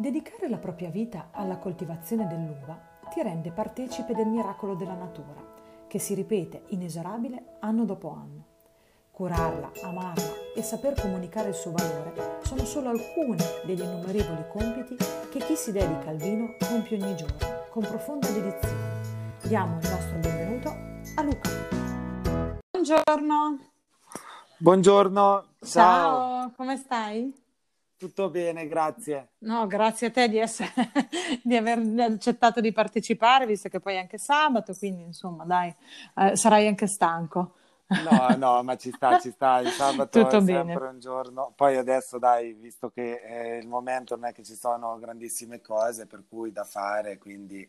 Dedicare la propria vita alla coltivazione dell'uva ti rende partecipe del miracolo della natura, che si ripete inesorabile anno dopo anno. Curarla, amarla e saper comunicare il suo valore sono solo alcuni degli innumerevoli compiti che chi si dedica al vino compie ogni giorno, con profonda dedizione. Diamo il nostro benvenuto a Luca. Buongiorno. Buongiorno, ciao. Ciao, come stai? Tutto bene, grazie. No, grazie a te di, essere, di aver accettato di partecipare, visto che poi è anche sabato, quindi insomma, dai, eh, sarai anche stanco. No, no, ma ci sta, ci sta, il sabato Tutto è bene. sempre un giorno. Poi adesso, dai, visto che è il momento non è che ci sono grandissime cose per cui da fare, quindi...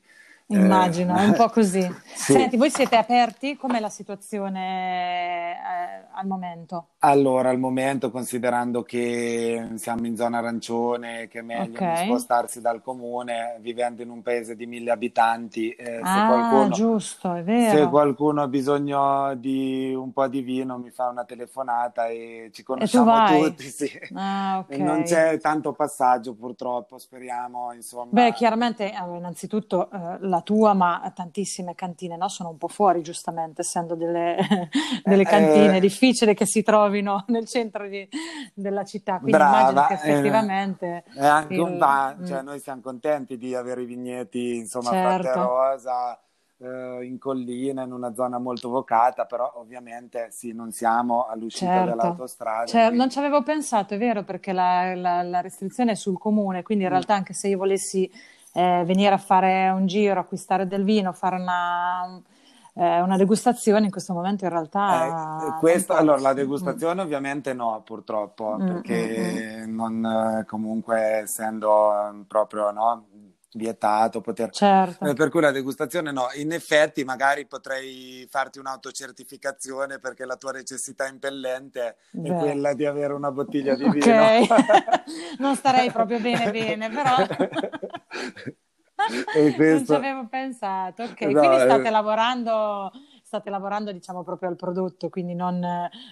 eh, Immagino, è un po' così. Sì. Senti, voi siete aperti? Com'è la situazione eh, al momento? Allora, al momento, considerando che siamo in zona arancione, che è meglio non Ok. spostarsi dal comune, vivendo in un paese di mille abitanti, eh, se Ah, qualcuno... giusto, è Se vero. qualcuno ha bisogno di un po' di vino, mi fa una telefonata e ci E conosciamo vai? tutti, sì. Ah, ok. E Non c'è tanto passaggio, purtroppo, speriamo, insomma. Beh, chiaramente, allora, innanzitutto eh, la tua, ma tantissime cantine, no? Sono un po' fuori, giustamente, essendo delle, delle Eh, cantine eh, difficili che si trovino nel centro di- della città. Quindi immagino brava, che eh, effettivamente è anche il- un va, mm, cioè noi siamo contenti di avere i vigneti, insomma, certo, Rosa, in collina, in una zona molto vocata, però ovviamente sì, non siamo all'uscita certo. dell'autostrada, Cioè, non quindi... ci avevo pensato, è vero, perché la, la- la restrizione è sul comune, quindi in Mm. realtà anche se io volessi eh, venire a fare un giro, acquistare del vino, fare una, eh, una degustazione, in questo momento in Eh, realtà non questo, allora, la. Mm. degustazione ovviamente no, purtroppo, Mm, mm, mm. perché non, eh, comunque essendo eh, proprio no, vietato poter... Certo. eh, per cui la degustazione no, in effetti magari potrei farti un'autocertificazione perché la tua necessità impellente è Beh, quella di avere una bottiglia di ok, vino. non starei proprio bene bene, però E non ci questo... avevo pensato. Ok, No, quindi state eh, lavorando, state lavorando diciamo proprio al prodotto, quindi non,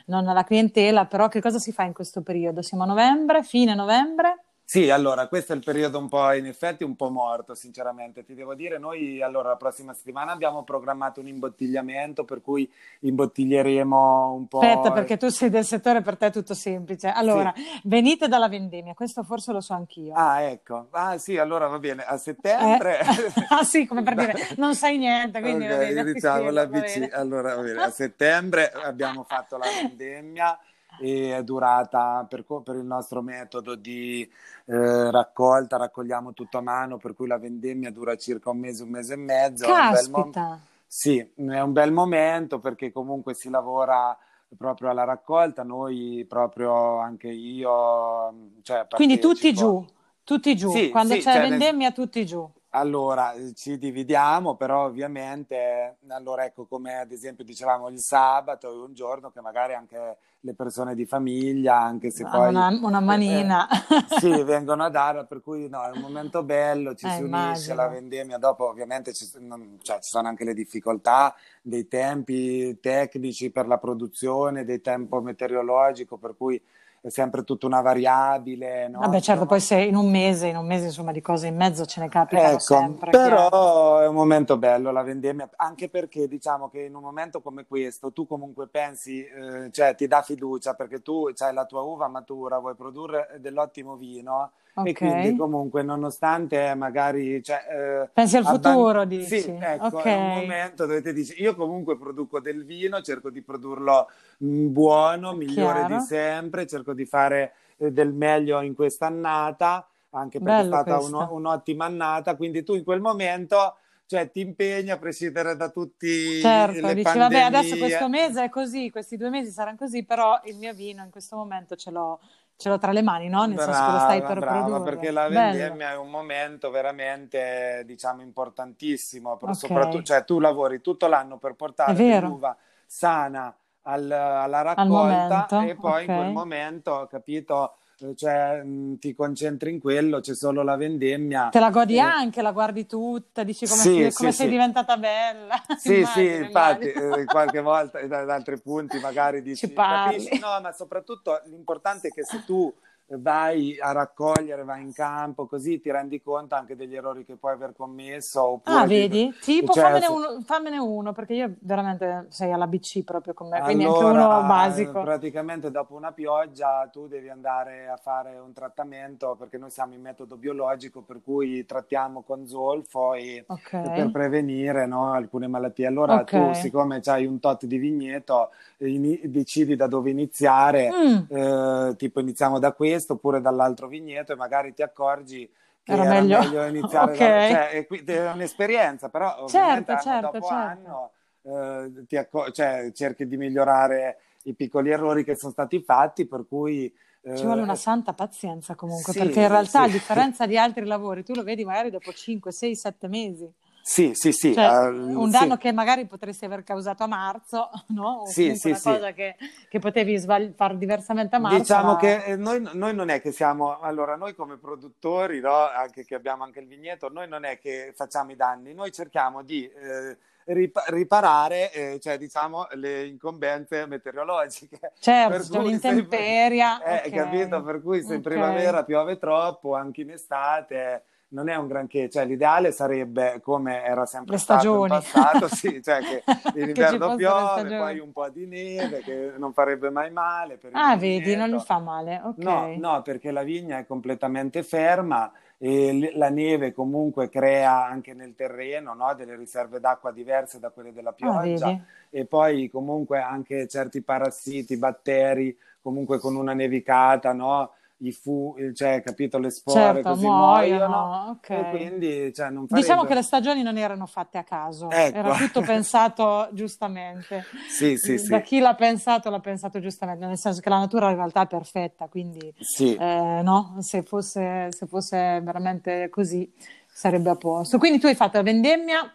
non alla clientela, però che cosa si fa in questo periodo? Siamo a novembre, fine novembre? Sì, allora, questo è il periodo un po', in effetti, un po' morto, sinceramente, ti devo dire. Noi, allora, la prossima settimana abbiamo programmato un imbottigliamento, per cui imbottiglieremo un Aspetta, po'... perché tu sei del settore, per te è tutto semplice. Sì. Allora, venite dalla vendemmia, questo forse lo so anch'io. Ah, ecco. Ah, sì, allora va bene. A Eh? settembre... Ah sì, come per dire, non sai niente, quindi va bene, diciamo la BC. Allora, va bene. A settembre abbiamo fatto la vendemmia e è durata per, per il nostro metodo di eh, raccolta, raccogliamo tutto a mano, per cui la vendemmia dura circa un mese, un mese e mezzo. È un bel mo- Caspita, Sì, è un bel momento perché comunque si lavora proprio alla raccolta, noi proprio anche io, cioè quindi tutti giù, tutti giù, Sì, quando sì, c'è cioè nel- vendemmia tutti giù. Allora, eh, ci dividiamo, però ovviamente, allora ecco, come ad esempio dicevamo il sabato è un giorno che magari anche le persone di famiglia, anche se Ah, poi Una, una eh, manina. eh, sì, vengono a dare, per cui no, è un momento bello, ci Eh, si unisce la immagino. vendemmia, dopo ovviamente ci, non- cioè, ci sono anche le difficoltà dei tempi tecnici per la produzione, del tempo meteorologico, per cui è sempre tutta una variabile, no? Vabbè, certo, poi se in un mese, in un mese insomma di cose in mezzo ce ne capitano Ecco, sempre, chiaro. però è un momento bello la vendemmia, anche perché diciamo che in un momento come questo tu comunque pensi, eh, cioè ti dà fiducia perché tu hai la tua uva matura, vuoi produrre dell'ottimo vino e quindi comunque nonostante magari, cioè, eh, Pensi al abban- futuro, sì, dici? ecco, è un momento dove ti dici, io comunque produco del vino, cerco di produrlo mh, buono, migliore di chiaro. sempre, cerco di fare eh, del meglio in quest'annata, anche perché è Bello stata uno- questo. un'ottima annata, quindi tu in quel momento, cioè, ti impegni a prescindere da tutte Certo, le dici, vabbè, adesso questo pandemie. mese è così, questi due mesi saranno così, però il mio vino in questo momento ce l'ho, ce l'ho tra le mani, no? Nel senso che lo stai Brava, per brava, produrre. perché la Bello. vendemmia è un momento veramente, diciamo, importantissimo, per- Ok. soprattutto, cioè tu lavori tutto l'anno per portare dell'uva sana al- alla al raccolta momento, e poi in quel momento, capito, cioè, mh, ti concentri in quello, c'è solo la vendemmia. Te la godi eh, anche, la guardi tutta, dici come, sì, come sì, sei sì. diventata bella. Sì, sì, infatti, eh, qualche volta da, da altri punti magari Ci dici, parli. capisci? No, ma soprattutto l'importante è che se tu vai a raccogliere, vai in campo, così ti rendi conto anche degli errori che puoi aver commesso. Oppure Ah, vedi? Tipo, cioè, fammene, uno, fammene uno, perché io veramente sei alla BC proprio con me, quindi anche Allora, uno basico. praticamente dopo una pioggia tu devi andare a fare un trattamento perché noi siamo in metodo biologico per cui trattiamo con zolfo e Ok. per prevenire no, alcune malattie. Allora tu, Ok. siccome hai un tot di vigneto, ini- decidi da dove iniziare, Mm, eh, tipo iniziamo da questo oppure dall'altro vigneto e magari ti accorgi che Era era, meglio- meglio, iniziare Ok. da... Cioè, è, qui- è un'esperienza, però Certo, anno certo, dopo certo. anno eh, ti acco- cioè, cerchi di migliorare i piccoli errori che sono stati fatti, per cui... Ci vuole eh, una santa pazienza comunque, sì, perché in realtà, sì. a differenza di altri lavori, tu lo vedi magari dopo 5, 6, 7 mesi. Sì, sì, sì. Cioè, eh, un sì. danno che magari potresti aver causato a marzo, no? O Sì, sì, una sì. cosa che, che potevi sbagli- fare diversamente a marzo. Diciamo ma- che eh, noi, noi non è che siamo, allora noi come produttori, no, anche che abbiamo anche il vigneto, noi non è che facciamo i danni, noi cerchiamo di eh, ripa- riparare, eh, cioè diciamo, le incombenze meteorologiche. Certo, cui un'intemperia. Eh, ok. capito? Per cui se in Ok. primavera piove troppo, anche in estate, non è un granché. Cioè, l'ideale sarebbe, come era sempre Le stato in passato, sì, cioè che Che in ci inverno fossero le piove, poi un po' di neve, che non farebbe mai male. Ah, vedi, non gli fa male. Ok. No, no, perché la vigna è completamente ferma e la neve comunque crea anche nel terreno, no, delle riserve d'acqua diverse da quelle della Ah, pioggia vedi? e poi comunque anche certi parassiti, batteri, comunque con una nevicata, no? I fu, cioè, capito, le spore Certo, così muoiono, muoiono ok. e quindi cioè, non Diciamo farebbe- che le stagioni non erano fatte a caso, Ecco. era tutto pensato giustamente. Sì, sì, sì. Da chi l'ha pensato, l'ha pensato giustamente, nel senso che la natura in realtà è perfetta, quindi Sì. eh, no, se fosse, se fosse veramente così sarebbe a posto. Quindi tu hai fatto la vendemmia,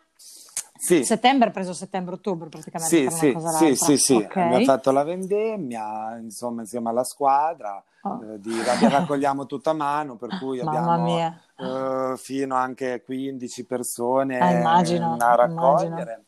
Sì. settembre, hai preso settembre-ottobre praticamente Sì, per sì, cosa sì, sì, sì, Ok. abbiamo fatto la vendemmia, insomma, insieme alla squadra, Oh. eh, di- la- raccogliamo tutto a mano, per cui abbiamo eh, fino anche 15 persone Ah, immagino, da raccogliere.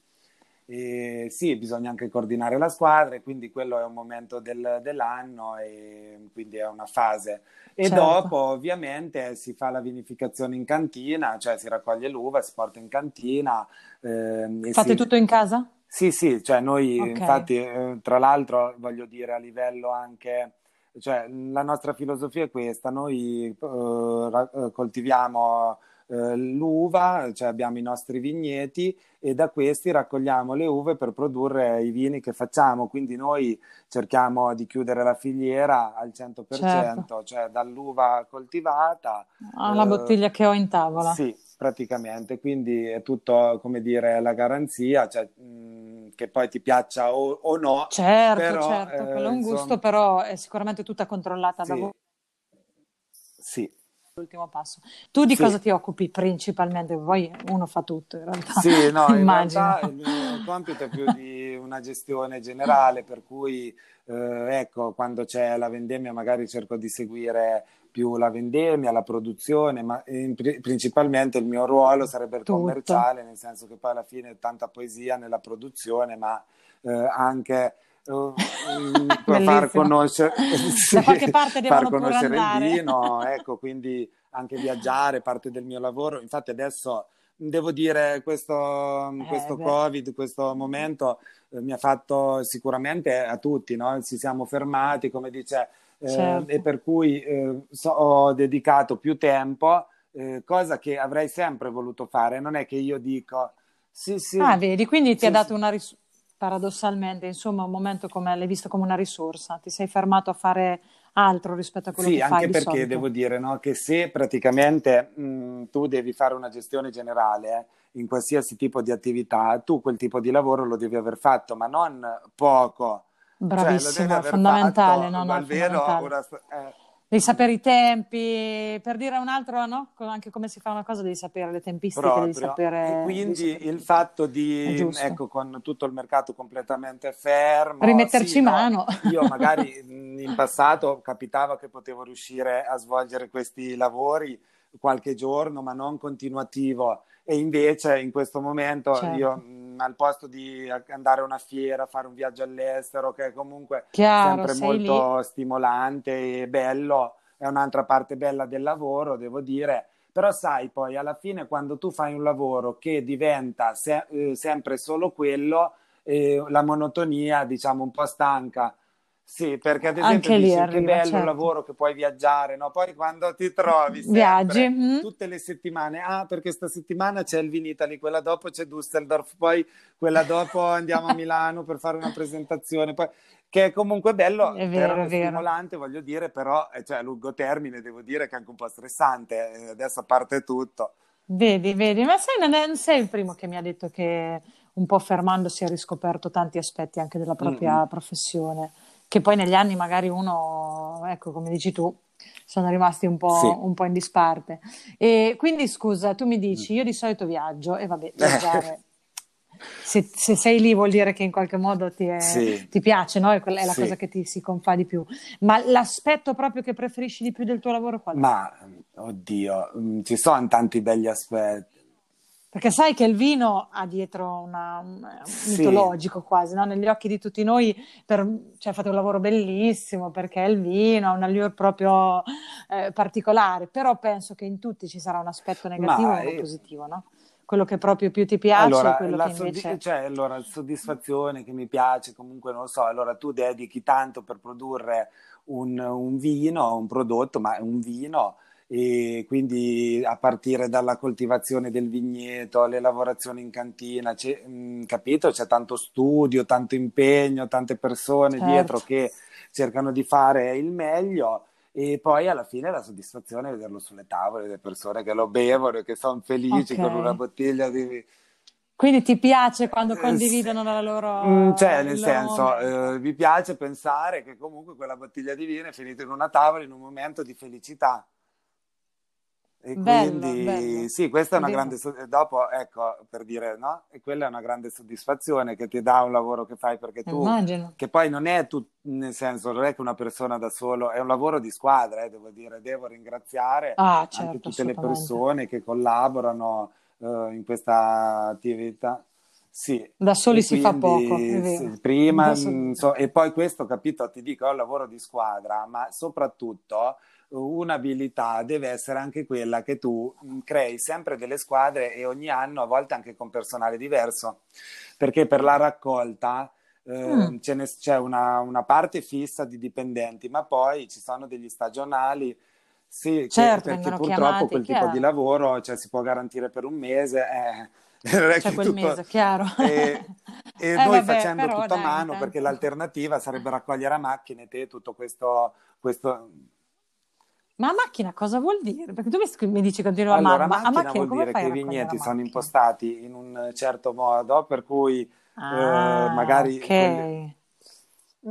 E sì, bisogna anche coordinare la squadra e quindi quello è un momento del- dell'anno e quindi è una fase. E Certo. dopo ovviamente si fa la vinificazione in cantina, cioè si raccoglie l'uva, si porta in cantina. ehm, e Fate si- tutto in casa? sì, sì, cioè noi Ok. infatti, eh, tra l'altro, voglio dire a livello anche, cioè la nostra filosofia è questa, noi eh, eh, coltiviamo eh, l'uva, cioè abbiamo i nostri vigneti e da questi raccogliamo le uve per produrre i vini che facciamo, quindi noi cerchiamo di chiudere la filiera al 100%, cioè dall'uva coltivata Alla eh, bottiglia che ho in tavola. sì, praticamente, quindi è tutto, come dire, la garanzia, cioè, mh, che poi ti piaccia o, o no, Certo, però, certo, eh, quello è un insomma, gusto, però è sicuramente tutta controllata da sì, voi. sì, L'ultimo passo. Tu di sì. cosa ti occupi principalmente? Poi uno fa tutto in realtà. Sì, no, in realtà il mio compito è più di una gestione generale, per cui eh, ecco, quando c'è la vendemmia magari cerco di seguire più la vendemmia, la produzione, ma in- pri- principalmente il mio ruolo sarebbe il Tutto. commerciale, nel senso che poi alla fine tanta poesia nella produzione, ma eh, anche far Bellissimo. conoscere, Da qualche parte far conoscere il vino, ecco, quindi anche viaggiare, parte del mio lavoro. Infatti adesso devo dire questo, Eh, questo beh. Covid, questo momento eh, mi ha fatto sicuramente a tutti, no? Ci siamo fermati, come dice, eh, Certo. e per cui eh, so- ho dedicato più tempo, eh, cosa che avrei sempre voluto fare. Non è che io dico, sì, sì, Ah, vedi, quindi ti sì, ha dato sì. una risorsa, paradossalmente, insomma, un momento come l'hai visto come una risorsa, ti sei fermato a fare altro rispetto a quello Sì, che fai anche di perché solito. devo dire no, che se praticamente mh, tu devi fare una gestione generale eh, in qualsiasi tipo di attività, tu quel tipo di lavoro lo devi aver fatto, ma non poco. Cioè, Bravissimo, è aver fondamentale, fatto, no, no, almeno fondamentale. una eh, Devi sapere i tempi, per dire un altro, no? Anche come si fa una cosa, devi sapere le tempistiche, devi proprio. sapere... E devi quindi sapere il fatto di, ecco, con tutto il mercato completamente fermo, Rimetterci sì, no, mano. io magari in passato capitava che potevo riuscire a svolgere questi lavori qualche giorno, ma non continuativo. E invece in questo momento Certo. io al posto di andare a una fiera, fare un viaggio all'estero, che è comunque Chiaro, sempre sei lì. molto stimolante e bello, è un'altra parte bella del lavoro, devo dire. Però sai, poi alla fine quando tu fai un lavoro che diventa se- eh, sempre solo quello, eh, la monotonia, diciamo, un po' stanca. Sì, perché ad esempio Anche dici che arriva, bello il certo. lavoro che puoi viaggiare, no? Poi quando ti trovi sempre Viaggi. mm? tutte le settimane, ah, perché questa settimana c'è il Vinitali, quella dopo c'è Düsseldorf, poi quella dopo andiamo a Milano per fare una presentazione, poi, che è comunque bello, È vero, è vero. stimolante, voglio dire, però eh, cioè, a lungo termine devo dire che è anche un po' stressante, eh, adesso a parte tutto. Vedi, vedi, ma sai, non, sei il primo che mi ha detto che un po' fermandosi ha riscoperto tanti aspetti anche della propria Mm-mm. professione, che poi negli anni magari uno, ecco, come dici tu, sono rimasti un po', Sì. un po' in disparte. E quindi scusa, tu mi dici, io di solito viaggio, e vabbè, viaggiare, se, se sei lì vuol dire che in qualche modo ti, è- Sì. ti piace, no? È la Sì. cosa che ti si confà di più. Ma l'aspetto proprio che preferisci di più del tuo lavoro qual è? Ma, oddio, mm, ci sono tanti belli aspetti. Perché sai che il vino ha dietro una, un Sì. mitologico quasi, no? Negli occhi di tutti noi, per, cioè fate un lavoro bellissimo perché il vino ha un allure proprio eh, particolare, però penso che in tutti ci sarà un aspetto negativo Ma, e uno eh, positivo, no? Quello che proprio più ti piace Allora, quello la che invece... cioè, allora, soddisfazione che mi piace, comunque non lo so, allora tu dedichi tanto per produrre un, un vino, un prodotto, ma un vino, e quindi a partire dalla coltivazione del vigneto, le lavorazioni in cantina, c'è, mh, capito? C'è tanto studio, tanto impegno, tante persone Certo. dietro che cercano di fare il meglio. E poi alla fine la soddisfazione è vederlo sulle tavole, le persone che lo bevono e che sono felici con Ok. una bottiglia di, Quindi ti piace quando eh, condividono la loro... Mm, cioè, nel loro senso, eh, mi piace pensare che comunque quella bottiglia di vino è finita in una tavola in un momento di felicità. E Bello, quindi bello. sì, questa è una grande so- e dopo, ecco, per dire, no? E quella è una grande soddisfazione che ti dà un lavoro che fai perché tu, Immagino. che poi non è tu, nel senso, non è che una persona da solo, è un lavoro di squadra, eh, devo dire, devo ringraziare Ah, anche certo, tutte le persone che collaborano eh, in questa attività. Sì, Da soli e si fa quindi, poco, sì, prima, mh, so- e poi questo, capito, ti dico, è un lavoro di squadra, ma soprattutto un'abilità deve essere anche quella che tu crei sempre delle squadre e ogni anno, a volte anche con personale diverso, perché per la raccolta eh, Mm. ce ne- c'è una, una parte fissa di dipendenti, ma poi ci sono degli stagionali. Sì, che- Certo, perché vengono purtroppo chiamati, quel tipo chiaro. di lavoro cioè, si può garantire per un mese. eh, C'è che quel tutto- mese, chiaro. e, e Eh, noi vabbè, facendo tutto a mano, intanto- perché l'alternativa sarebbe raccogliere a macchine te tutto questo, questo... Ma a macchina cosa vuol dire? Perché tu mi, mi dici continua a Allora, a macchina macchina vuol dire che a i vigneti sono impostati in un certo modo, per cui Ah, eh, magari ok. quelli-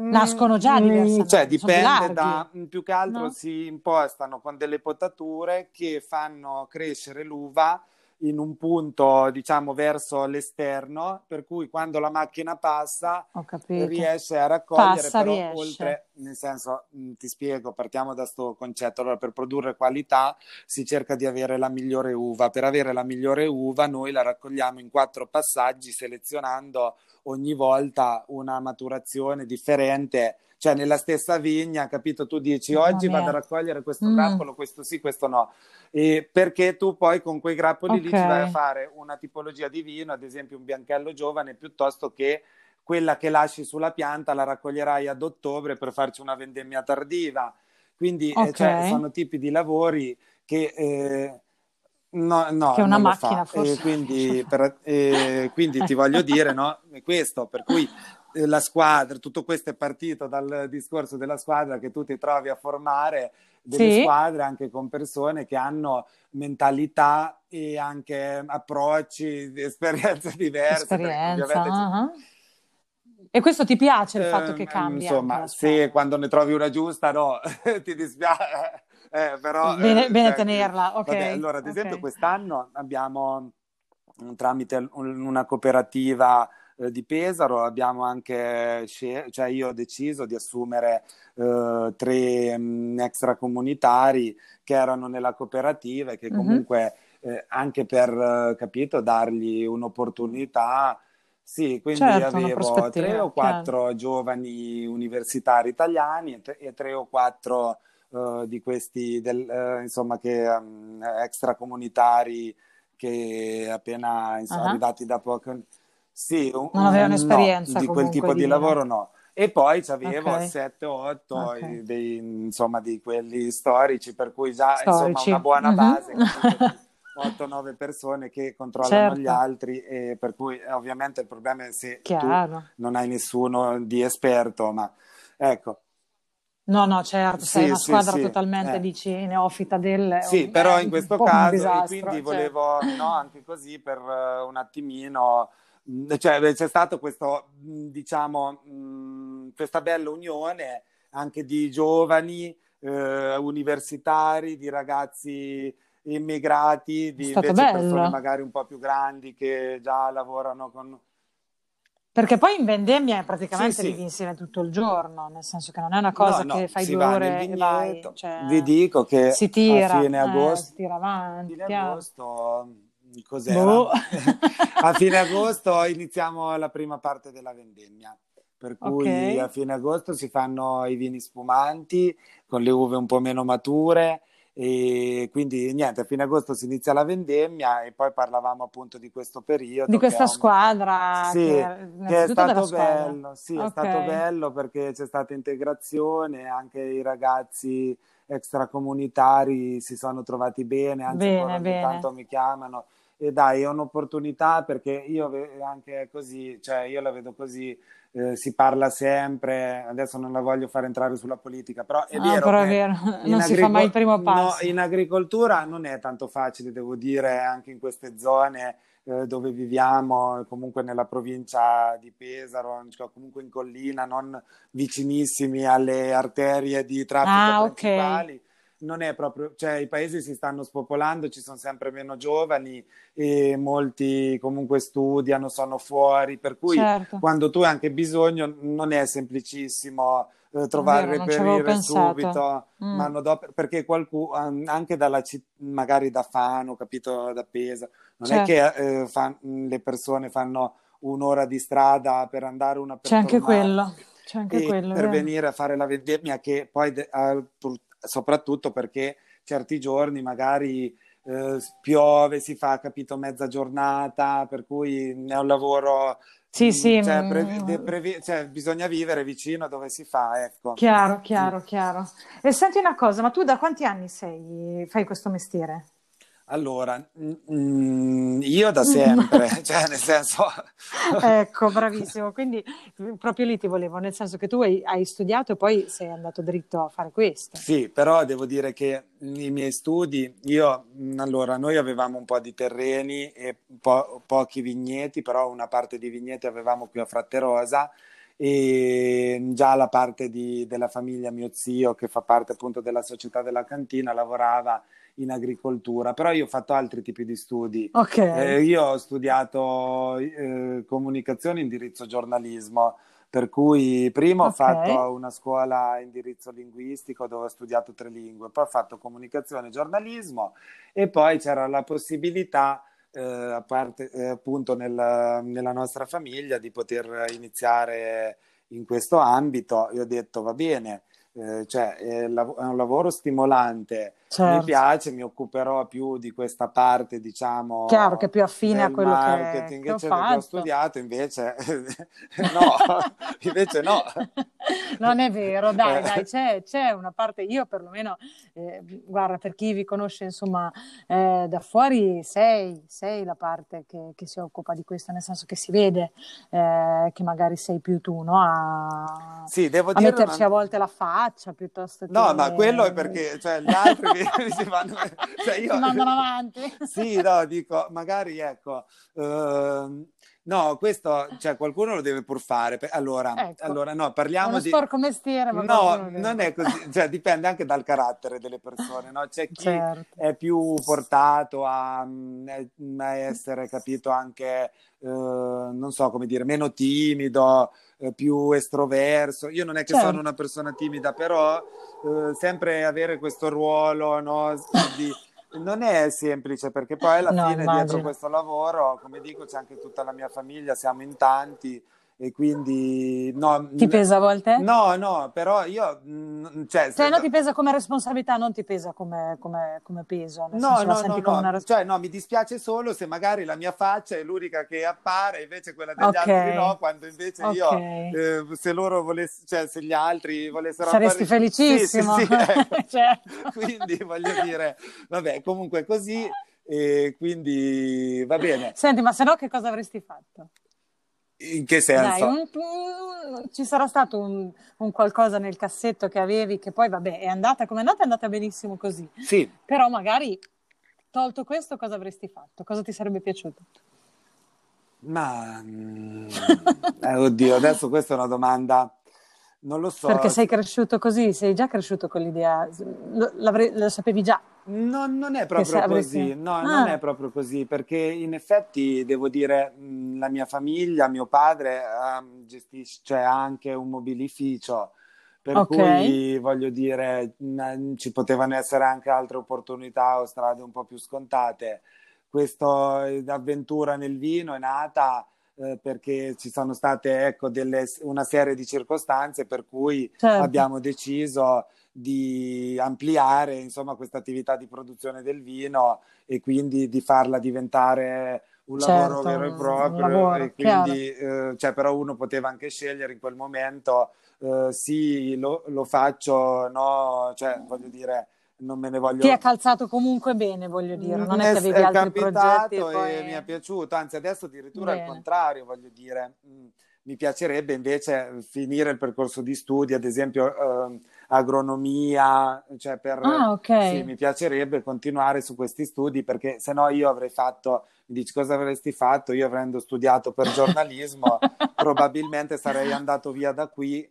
Nascono già Mm, diversamente, Cioè, dipende da, più che altro No? si impostano con delle potature che fanno crescere l'uva in un punto, diciamo, verso l'esterno, per cui quando la macchina passa riesce a raccogliere, Passa, però riesce. oltre, nel senso, mh, ti spiego, partiamo da sto concetto, allora per produrre qualità si cerca di avere la migliore uva, per avere la migliore uva noi la raccogliamo in quattro passaggi selezionando ogni volta una maturazione differente, cioè nella stessa vigna, capito? Tu dici oggi vado a raccogliere questo Mm. grappolo, questo sì, questo no, e perché tu poi con quei grappoli lì Ok. ci vai a fare una tipologia di vino, ad esempio un bianchello giovane, piuttosto che quella che lasci sulla pianta la raccoglierai ad ottobre per farci una vendemmia tardiva. Quindi eh, Ok. cioè, sono tipi di lavori che eh, no, no, Che una non lo macchina fa. forse E quindi, per- e quindi ti voglio dire, no? È questo, per cui eh, la squadra, tutto questo è partito dal discorso della squadra che tu ti trovi a formare delle Sì. squadre anche con persone che hanno mentalità e anche approcci, esperienze diverse. esperienza. ah. E questo ti piace il fatto che Ehm, cambi Insomma, squadra? quando ne trovi una giusta, no, ti dispiace. Eh, però, Bene- eh, bene cioè, tenerla, ok, vabbè, allora, ad esempio, ok. quest'anno abbiamo, tramite un- una cooperativa eh, di Pesaro, abbiamo anche, cioè io ho deciso di assumere eh, tre mm, extracomunitari che erano nella cooperativa e che Mhm. comunque eh, anche per, eh, capito, dargli un'opportunità. Sì, quindi Certo, avevo tre o chiaro. quattro giovani universitari italiani e tre, e tre o quattro uh, di questi, del, uh, insomma, che um, extracomunitari che appena insomma, uh-huh. arrivati da poco... Sì, un, non avevano esperienza no, di quel tipo di, di lavoro no. E poi avevo okay. 7-8 okay. dei, insomma, di quelli storici, per cui già storici. insomma, una buona mhm. base. Uh-huh. 8-9 persone che controllano certo. gli altri e per cui eh, ovviamente il problema è se Chiaro. tu non hai nessuno di esperto, ma ecco. No, no, certo, sei una squadra sì, totalmente, eh. dici, neofita del... Sì, un, però in questo caso, disastro, quindi cioè. volevo, no, anche così per uh, un attimino, cioè c'è stato questo, mm, diciamo, questa bella unione anche di giovani, eh, universitari, di ragazzi immigrati, di persone magari un po' più grandi che già lavorano con... Perché poi in vendemmia praticamente sì, vivi sì. insieme tutto il giorno, nel senso che non è una cosa no, no, che fai due ore e vai. Cioè, Vi dico che si tira, a fine agosto, eh, si tira avanti. Fine agosto cos'era? Boh. a fine agosto iniziamo la prima parte della vendemmia. Per cui okay. a fine agosto si fanno i vini spumanti con le uve un po' meno mature e quindi niente, a fine agosto si inizia la vendemmia e poi parlavamo appunto di questo periodo. Di questa un... squadra. Sì, che, che è stato bello, sì, okay. è stato bello perché c'è stata integrazione, anche i ragazzi extracomunitari si sono trovati bene, anzi bene, ogni tanto mi chiamano e dai, è un'opportunità perché io anche così, cioè io la vedo così eh, si parla sempre, adesso non la voglio fare entrare sulla politica, però è ah, vero però è vero. non si fa mai il primo passo. No, in agricoltura non è tanto facile, devo dire, anche in queste zone eh, dove viviamo, comunque nella provincia di Pesaro, cioè comunque in collina, non vicinissimi alle arterie di traffico ah, principali. Okay non è proprio, cioè i paesi si stanno spopolando, ci sono sempre meno giovani e molti comunque studiano, sono fuori, per cui certo. quando tu hai anche bisogno non è semplicissimo eh, trovare, Vero, reperire subito, mm. manodopera, perché qualcuno, anche dalla città, magari da Fano, capito, da Pesa, non certo. è che eh, fan, le persone fanno un'ora di strada per andare una persona. C'è anche quello. C'è anche quello, per venire a fare la vendemmia che poi de- soprattutto perché certi giorni magari eh, piove, si fa, capito, mezza giornata, per cui è un lavoro... Sì, sì. Cioè, pre- pre- cioè, bisogna vivere vicino dove si fa, ecco. Chiaro, chiaro, chiaro. E senti una cosa, ma tu da quanti anni sei, fai questo mestiere? Allora, mm, io da sempre, cioè nel senso... ecco, bravissimo, quindi proprio lì ti volevo, nel senso che tu hai, hai, studiato e poi sei andato dritto a fare questo. Sì, però devo dire che i miei studi, io, mm, allora, noi avevamo un po' di terreni e po- pochi vigneti, però una parte di vigneti avevamo qui a Fratterosa e già la parte di, della famiglia, mio zio, che fa parte appunto della società della cantina, lavorava in agricoltura, però io ho fatto altri tipi di studi. Okay. Eh, io ho studiato eh, comunicazione e indirizzo giornalismo, per cui prima okay. ho fatto una scuola indirizzo linguistico dove ho studiato tre lingue, poi ho fatto comunicazione e giornalismo e poi c'era la possibilità, eh, a parte eh, appunto nel, nella nostra famiglia, di poter iniziare in questo ambito. Io ho detto va bene, eh, cioè è, un lavoro stimolante, certo. mi piace, mi occuperò più di questa parte, diciamo, chiaro che è più affine a quello marketing, che, che, che ho, ho studiato, invece no, invece no. Non è vero, dai, dai, c'è, c'è, una parte, io perlomeno, eh, guarda, per chi vi conosce, insomma, eh, da fuori sei, sei la parte che, che, si occupa di questo, nel senso che si vede eh, che magari sei più tu, no? A, sì, devo a dire metterci una... a volte la faccia piuttosto che... No, ma quello è perché cioè, gli altri si, fanno, cioè io... si mandano avanti. sì, no, dico, magari ecco... Uh, No, questo, cioè, qualcuno lo deve pur fare. Allora, ecco. allora no, parliamo Uno di... sporco mestiere, ma No, non è così, cioè, dipende anche dal carattere delle persone, no? C'è chi certo. è più portato a, a essere, capito, anche, eh, non so come dire, meno timido, eh, più estroverso. Io non è che certo. sono una persona timida, però eh, sempre avere questo ruolo, no? Di non è semplice perché poi alla no, fine immagino. dietro questo lavoro, come dico, c'è anche tutta la mia famiglia, siamo in tanti e quindi no, ti pesa a volte? No, no, però io mm, cioè, cioè no, ti pesa come responsabilità, non ti pesa come, come, come peso. No, no, no, no, una... cioè, no, mi dispiace solo se magari la mia faccia è l'unica che appare, invece quella degli okay. altri no, quando invece okay. io eh, se loro volessero, cioè se gli altri volessero saresti appare... felicissimo. Sì, sì, sì, ecco. certo. Quindi voglio dire, vabbè, comunque così e quindi va bene. Senti, ma se no che cosa avresti fatto? In che senso? Dai, un, ci sarà stato un, un, qualcosa nel cassetto che avevi che poi, vabbè, è andata come è andata, è andata benissimo così. Sì. Però magari, tolto questo, cosa avresti fatto? Cosa ti sarebbe piaciuto? Ma, eh, oddio, adesso questa è una domanda non lo so. Perché sei cresciuto così, sei già cresciuto con l'idea, lo, lo sapevi già. No, non è proprio avresti... così, no, ah. non è proprio così, perché in effetti devo dire, la mia famiglia, mio padre um, gestisce cioè, anche un mobilificio, per okay. cui voglio dire, ci potevano essere anche altre opportunità o strade un po' più scontate. Questa avventura nel vino è nata eh, perché ci sono state ecco, delle, una serie di circostanze per cui certo. abbiamo deciso di ampliare insomma, questa attività di produzione del vino e quindi di farla diventare un certo, lavoro vero e proprio lavoro, e quindi eh, cioè, però uno poteva anche scegliere in quel momento eh, sì lo, lo faccio no cioè voglio dire non me ne voglio... Ti è calzato comunque bene, voglio dire, non è, è che avevi è altri progetti. E, poi... e mi è piaciuto, anzi adesso addirittura bene. al contrario, voglio dire, mm, mi piacerebbe invece finire il percorso di studi, ad esempio eh, agronomia, cioè per... Ah, ok. Sì, mi piacerebbe continuare su questi studi perché se no io avrei fatto mi dici cosa avresti fatto? Io avendo studiato per giornalismo, probabilmente sarei andato via da qui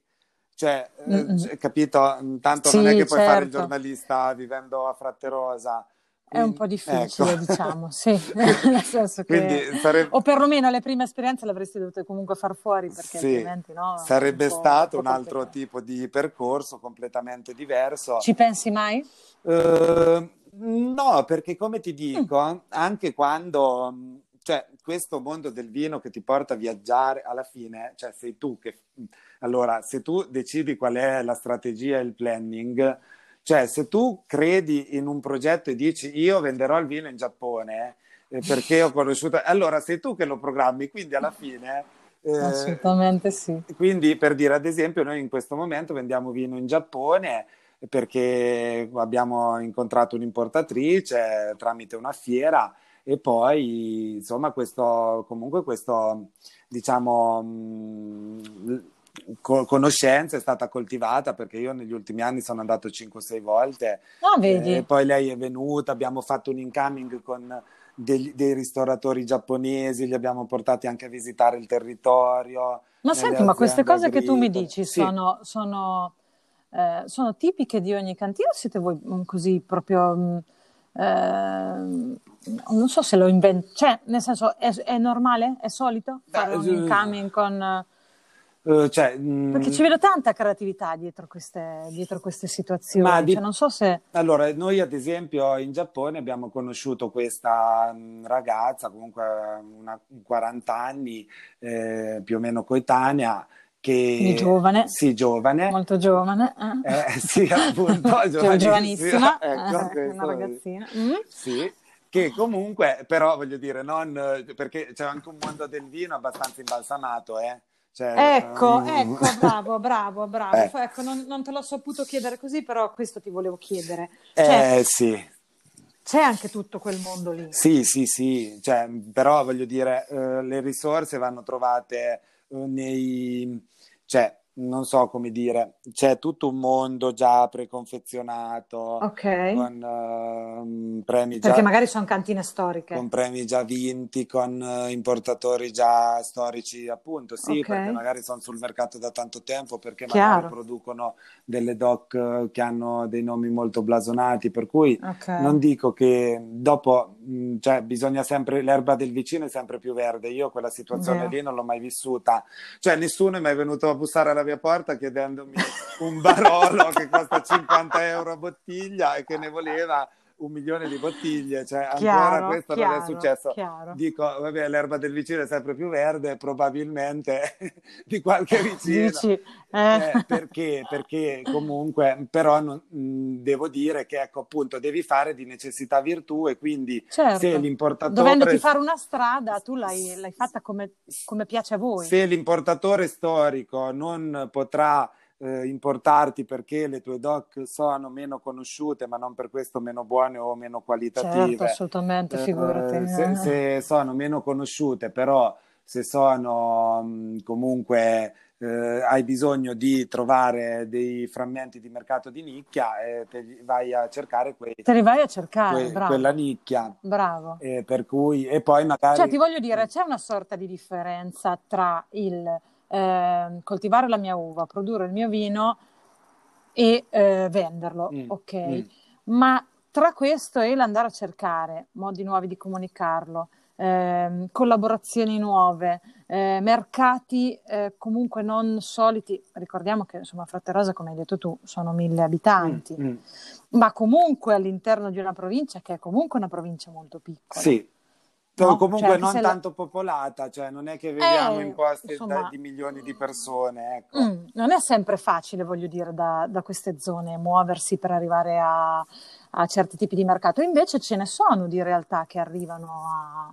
cioè, eh, capito? Tanto sì, non è che puoi certo. fare il certo. giornalista vivendo a Fratterosa. È un po' difficile, ecco. diciamo, sì, che... Sarebbe... O perlomeno le prime esperienze le avresti dovute comunque far fuori, perché sì. altrimenti no... Sarebbe un stato un, un altro tipo di percorso completamente diverso. Ci pensi mai? Uh, no, perché come ti dico, mm. anche quando cioè, questo mondo del vino che ti porta a viaggiare, alla fine, cioè, sei tu che... Allora, se tu decidi qual è la strategia e il planning, cioè, se tu credi in un progetto e dici io venderò il vino in Giappone eh, perché ho conosciuto... Allora, sei tu che lo programmi, quindi alla fine... Eh, Assolutamente sì. Quindi, per dire, ad esempio, noi in questo momento vendiamo vino in Giappone perché abbiamo incontrato un'importatrice tramite una fiera e poi insomma questo comunque questo diciamo mh, co- conoscenza è stata coltivata perché io negli ultimi anni sono andato 5-6 volte ah, vedi. e poi lei è venuta abbiamo fatto un incoming con dei, dei ristoratori giapponesi li abbiamo portati anche a visitare il territorio ma senti ma queste cose agricole. che tu mi dici sì. sono, sono, eh, sono, tipiche di ogni cantina o siete voi mm, così proprio mm, eh, non so se lo invento, cioè nel senso è, è normale, è solito fare un incoming con... Uh, cioè, Perché mh... ci vedo tanta creatività dietro queste, dietro queste situazioni. Di... cioè, non so se... Allora, noi ad esempio in Giappone abbiamo conosciuto questa ragazza, comunque una 40 anni, eh, più o meno coetanea, che... Quindi giovane. Sì, giovane. Molto giovane. Eh, eh sì, appunto, giovanissima. giovanissima. ecco, eh, una ragazzina. Mm. Sì, che comunque, però voglio dire, non perché c'è anche un mondo del vino abbastanza imbalsamato, eh. Cioè, ecco, um... ecco, bravo, bravo, bravo. Eh. Ecco, non, non, te l'ho saputo chiedere così, però questo ti volevo chiedere. Cioè, eh sì. C'è anche tutto quel mondo lì. Sì, sì, sì, cioè, però voglio dire, eh, le risorse vanno trovate eh, nei... Cioè, non so come dire, c'è tutto un mondo già preconfezionato okay. con uh, premi Perché già, magari sono cantine storiche. Con premi già vinti, con uh, importatori già storici, appunto, sì, okay. perché magari sono sul mercato da tanto tempo, perché Chiaro. magari producono delle doc uh, che hanno dei nomi molto blasonati, per cui okay. non dico che dopo, mh, cioè, bisogna sempre, l'erba del vicino è sempre più verde, io quella situazione yeah. lì non l'ho mai vissuta, cioè nessuno è mai venuto a bussare alla alla mia porta chiedendomi un barolo che costa 50 euro a bottiglia e che ne voleva un milione di bottiglie, cioè Chiaro, ancora questo non è chiaro, successo. chiaro. Dico, vabbè, l'erba del vicino è sempre più verde, probabilmente di qualche vicino. Dici, eh. Eh, perché? Perché comunque, però non- mh, devo dire che ecco appunto devi fare di necessità virtù e quindi Certo. se l'importatore Dovendoti fare una strada, tu l'hai, l'hai fatta come, come piace a voi. se l'importatore storico non potrà eh, importarti perché le tue doc sono meno conosciute, ma non per questo meno buone o meno Certo, qualitative, assolutamente, eh, figurati. se, se sono meno conosciute, però se sono mh, comunque eh, hai bisogno di trovare dei frammenti di mercato di nicchia, eh, te li vai a cercare quei- Te li vai a cercare, que- bravo. quella nicchia. Bravo. eh, per cui, e poi magari Cioè, ti voglio dire, c'è una sorta di differenza tra il ehm, coltivare la mia uva, produrre il mio vino e eh, venderlo, Mm, ok? mm. Ma tra questo e l'andare a cercare modi nuovi di comunicarlo, ehm, collaborazioni nuove, eh, mercati eh, comunque non soliti, ricordiamo che insomma Fratterosa, come hai detto tu, sono mille abitanti, Mm, mm. ma comunque all'interno di una provincia che è comunque una provincia molto piccola. Sì, No? comunque Cioè, non se la- tanto popolata, cioè non è che viviamo Eh, in posti insomma- di milioni di persone, ecco. Mm, non è sempre facile, voglio dire, da, da queste zone muoversi per arrivare a, a certi tipi di mercato. Invece ce ne sono di realtà che arrivano a,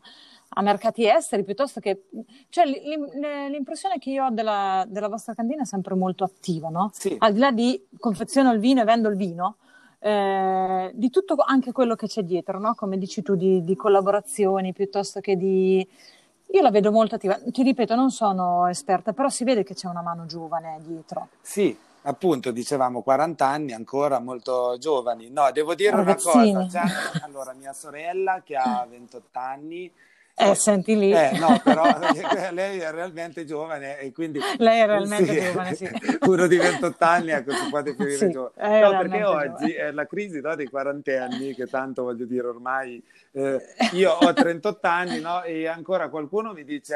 a mercati esteri piuttosto che... Cioè, l'im- l'impressione che io ho della, della vostra cantina è sempre molto attiva, no? Sì. Al di là di confeziono il vino e vendo il vino, eh, di tutto anche quello che c'è dietro, no? Come dici tu, di, di collaborazioni piuttosto che di... Io la vedo molto attiva. Ti ripeto, non sono esperta, però si vede che c'è una mano giovane dietro. Sì, appunto, dicevamo 40 anni, ancora molto giovani. No, devo dire una Ragazzini. cosa, c'è anche- allora mia sorella che ha 28 anni, Eh, senti lì. eh, no, però lei è realmente giovane e quindi... Lei è realmente Sì. giovane, sì. Uno di 28 anni, ecco, si può definire Sì, giovane. No, perché oggi è la crisi no, dei quarantenni, che tanto voglio dire ormai... eh, io ho 38 anni no, e ancora qualcuno mi dice,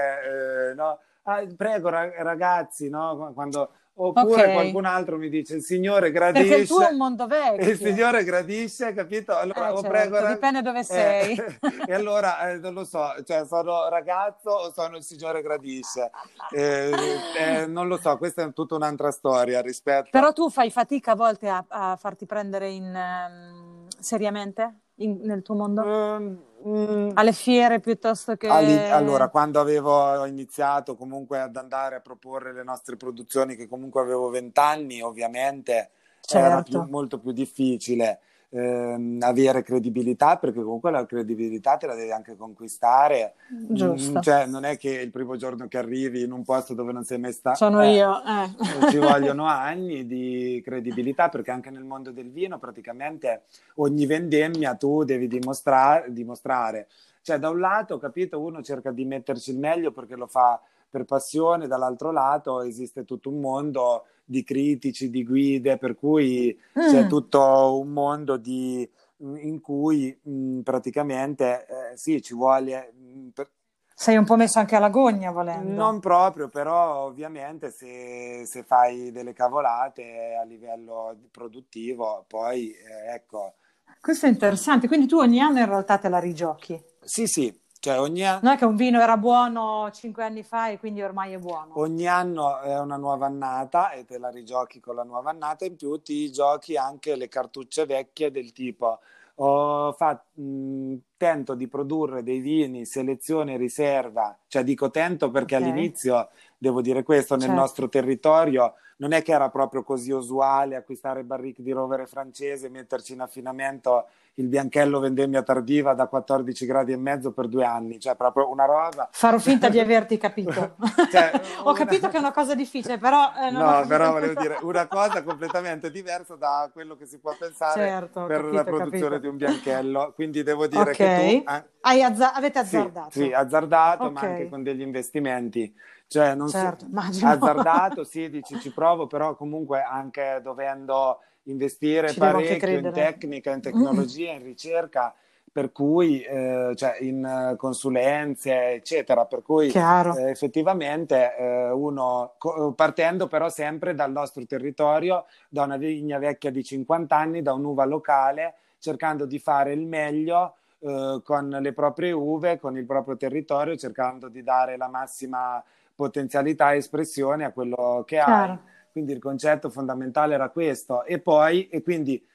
eh, no, "Ah, prego ra- ragazzi, no, quando... Oppure Ok. qualcun altro mi dice, il signore Perché il gradisce... tuo è un mondo vecchio. Il signore gradisce, capito? Allora, Eh, certo, prego, dipende dove eh, sei. e allora eh, non lo so, cioè sono ragazzo o sono il signore gradisce? Eh, eh, non lo so, questa è tutta un'altra storia rispetto Però tu fai fatica a volte a, a farti prendere in, ehm, seriamente in- nel tuo mondo? Ehm, mm, Alle fiere piuttosto che... Ali- Allora, quando avevo iniziato comunque ad andare a proporre le nostre produzioni, che comunque avevo 20 anni, ovviamente era Certo. più- molto più difficile ehm, avere credibilità, perché comunque la credibilità te la devi anche conquistare. Giusto. Mm, Cioè, non è che il primo giorno che arrivi in un posto dove non sei mai stato. Sono eh, io. eh. ci vogliono anni di credibilità perché anche nel mondo del vino praticamente ogni vendemmia tu devi dimostra- dimostrare. Cioè da un lato, capito, uno cerca di metterci il meglio perché lo fa per passione, dall'altro lato esiste tutto un mondo di critici, di guide, per cui c'è Mm. tutto un mondo di- in cui mh, praticamente eh, sì, ci vuole... mh, per- Sei un po' messo anche alla gogna volendo. non proprio, però ovviamente se, se fai delle cavolate a livello produttivo, poi eh, ecco, Questo è interessante. Quindi tu ogni anno in realtà te la rigiochi. sì sì, cioè ogni, a- Non è che un vino era buono cinque anni fa e quindi ormai è buono. ogni anno è una nuova annata e te la rigiochi con la nuova annata, in più ti giochi anche le cartucce vecchie del tipo ho fatto, mh, tento di produrre dei vini selezione riserva, cioè dico tento perché Ok. all'inizio, devo dire questo, nel Certo. nostro territorio non è che era proprio così usuale acquistare barrique di rovere francese, metterci in affinamento il bianchello vendemmia tardiva da 14 gradi e mezzo per due anni, cioè proprio una roba. Farò finta di averti capito. Cioè, Ho una- capito che è una cosa difficile, però... eh, No, però volevo dire una cosa completamente diversa da quello che si può pensare Certo, per capito, la produzione capito. di un bianchello. Quindi devo dire Ok. che tu ah, Hai azza- avete sì, azzardato. sì, azzardato, ma Ok. anche con degli investimenti. Cioè, non so- Certo, immagino. azzardato, sì, dici ci provo, però comunque anche dovendo investire Ci parecchio in tecnica, in tecnologia, in ricerca, per cui, eh, cioè in eh, consulenze, eccetera. Per cui eh, effettivamente eh, uno, co- partendo però sempre dal nostro territorio, da una vigna vecchia di 50 anni, da un'uva locale, cercando di fare il meglio eh, con le proprie uve, con il proprio territorio, cercando di dare la massima potenzialità e espressione a quello che Chiaro. hai. Quindi il concetto fondamentale era questo. E poi, e quindi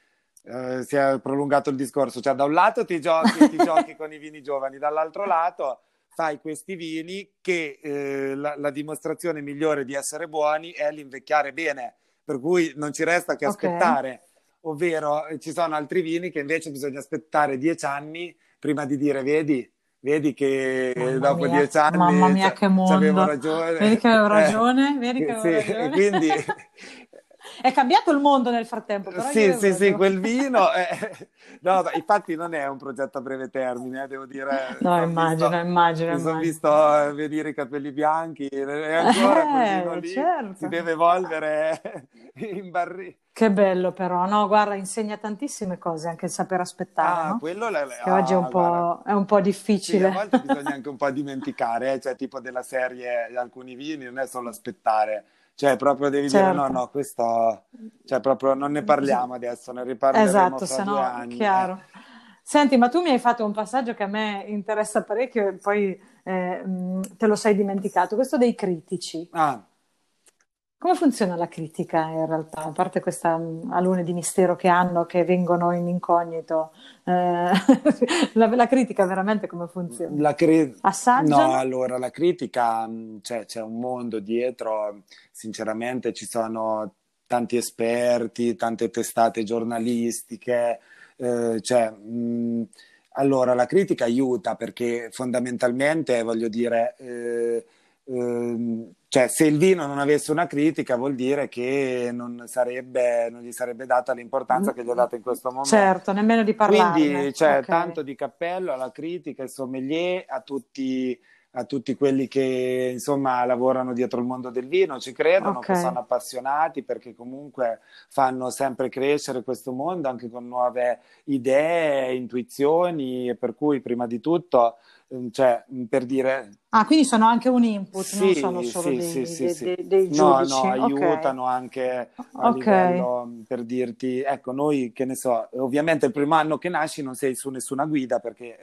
eh, si è prolungato il discorso, cioè da un lato ti giochi, ti giochi con i vini giovani, dall'altro lato fai questi vini che eh, la, la, dimostrazione migliore di essere buoni è l'invecchiare bene, per cui non ci resta che aspettare, okay. ovvero ci sono altri vini che invece bisogna aspettare dieci anni prima di dire vedi, vedi che mamma dopo mia, dieci anni mamma mia, che mondo. avevo ragione. Vedi che avevo ragione, eh, vedi che avevo sì, ragione. Quindi È cambiato il mondo nel frattempo, però Sì, sì, sì, quel vino. È... No, no, infatti non è un progetto a breve termine, eh, devo dire. No, immagino, visto, immagino. Mi sono visto eh, venire i capelli bianchi e ancora quel Eh, vino lì certo. si deve evolvere in barriera. Che bello però, no? Guarda, insegna tantissime cose anche il saper aspettare, Ah, no? quello la- Che oggi è un ah, po', guarda. è un po' Sì, a difficile. volte bisogna anche un po' dimenticare, eh, cioè tipo della serie alcuni vini, non è solo aspettare, cioè proprio devi dire no, Certo. no, questo, cioè proprio non ne parliamo adesso, ne riparleremo Esatto, fra se due no, anni. chiaro. Senti, ma tu mi hai fatto un passaggio che a me interessa parecchio e poi eh, te lo sei dimenticato, questo dei critici. Ah, Come funziona la critica in realtà? A parte questa mh, alune di mistero che hanno, che vengono in incognito, eh, la, la critica veramente come funziona? la cri-? No, allora la critica, mh, cioè, c'è un mondo dietro, sinceramente ci sono tanti esperti, tante testate giornalistiche, eh, cioè, mh, allora la critica aiuta perché fondamentalmente, voglio dire, eh, ehm, cioè, se il vino non avesse una critica vuol dire che non sarebbe, non gli sarebbe data l'importanza che gli è data in questo momento. Certo, nemmeno di parlarne. Quindi c'è Ok. tanto di cappello alla critica, ai sommelier, a tutti, a tutti quelli che insomma lavorano dietro il mondo del vino, ci credono, che Ok. sono appassionati perché comunque fanno sempre crescere questo mondo anche con nuove idee, intuizioni e per cui prima di tutto, cioè, per dire Ah, quindi sono anche un input, non sì, sono solo sì, dei, sì, sì, dei- sì. dei- dei No, giudici. no, Ok. aiutano anche a Ok. livello per dirti, ecco, noi che ne so, ovviamente il primo anno che nasci non sei su nessuna guida perché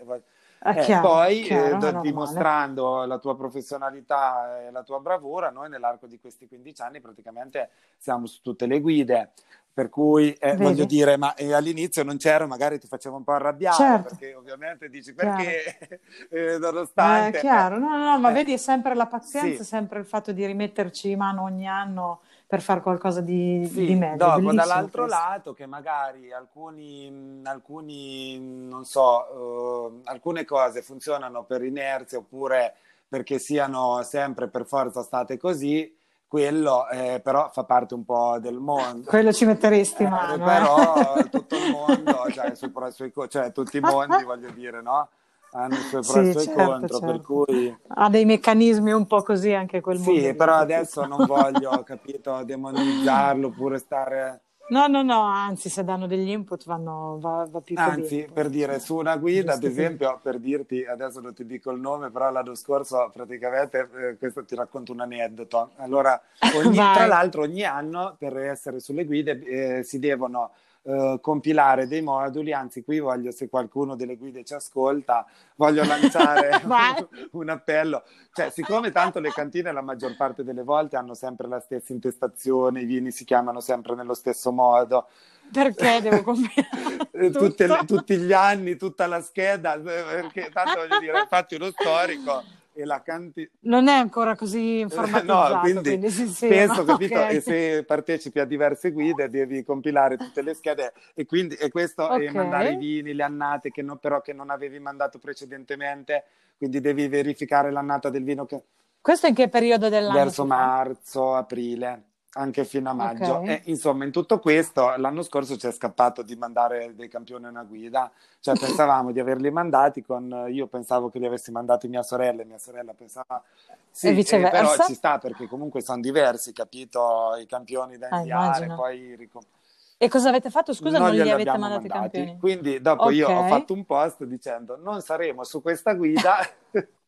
È eh, chiaro, poi chiaro, eh, do- normale. dimostrando la tua professionalità e la tua bravura, noi nell'arco di questi 15 anni praticamente siamo su tutte le guide. Per cui eh, voglio dire, ma eh, all'inizio non c'ero, magari ti facevo un po' arrabbiare Certo. perché ovviamente dici perché eh, Eh, nonostante chiaro, no, no, no, ma eh, vedi, è sempre la pazienza, sì. è sempre il fatto di rimetterci in mano ogni anno per fare qualcosa di, Sì, di meglio. È dopo dall'altro questo. lato che magari alcuni, alcuni, non so, eh, alcune cose funzionano per inerzia oppure perché siano sempre per forza state così, quello eh, però fa parte un po' del mondo. Quello ci metteresti Eh, mano, eh. però tutto il mondo, cioè, i suoi pro i suoi co- cioè, tutti i mondi, voglio dire, no? Hanno i suoi pro e i suoi certo, contro, per certo. cui... Ha dei meccanismi un po' così anche quel mondo Sì, però adesso non voglio, capito, demonizzarlo oppure stare... No, no, no, anzi, se danno degli input vanno, va, va più Anzi, bene. per dire, su una guida, ad Giusto così. esempio, per dirti, adesso non ti dico il nome, però l'anno scorso praticamente, eh, questo ti racconto un aneddoto. Allora, ogni- tra l'altro ogni anno per essere sulle guide eh, si devono eh, compilare dei moduli, anzi qui voglio, se qualcuno delle guide ci ascolta, voglio lanciare Vai. un appello. Cioè, siccome tanto le cantine la maggior parte delle volte hanno sempre la stessa intestazione, i vini si chiamano sempre nello stesso modo, Perché devo combinare tutti gli anni, tutta la scheda, eh, perché tanto voglio dire, infatti uno storico e la cantina. Non è ancora così informatizzato, No, quindi, quindi sì, sì, spesso, ma capito, ok. e se partecipi a diverse guide devi compilare tutte le schede e quindi e questo e Ok. mandare i vini, le annate che non- però che non avevi mandato precedentemente, quindi devi verificare l'annata del vino che Questo in che periodo dell'anno verso marzo, aprile, anche fino a maggio. Ok. E, insomma, in tutto questo, l'anno scorso ci è scappato di mandare dei campioni a una guida, cioè pensavamo di averli mandati con, io pensavo che li avessi mandati mia sorella e mia sorella pensava sì, E eh, viceversa? però ci sta perché comunque sono diversi, capito, i campioni da Ah, inviare, immagino. poi ricom- E cosa avete fatto? Scusa, non, gli glieli avete abbiamo mandati i mandati. campioni? Quindi dopo io ho fatto un post dicendo non saremo su questa guida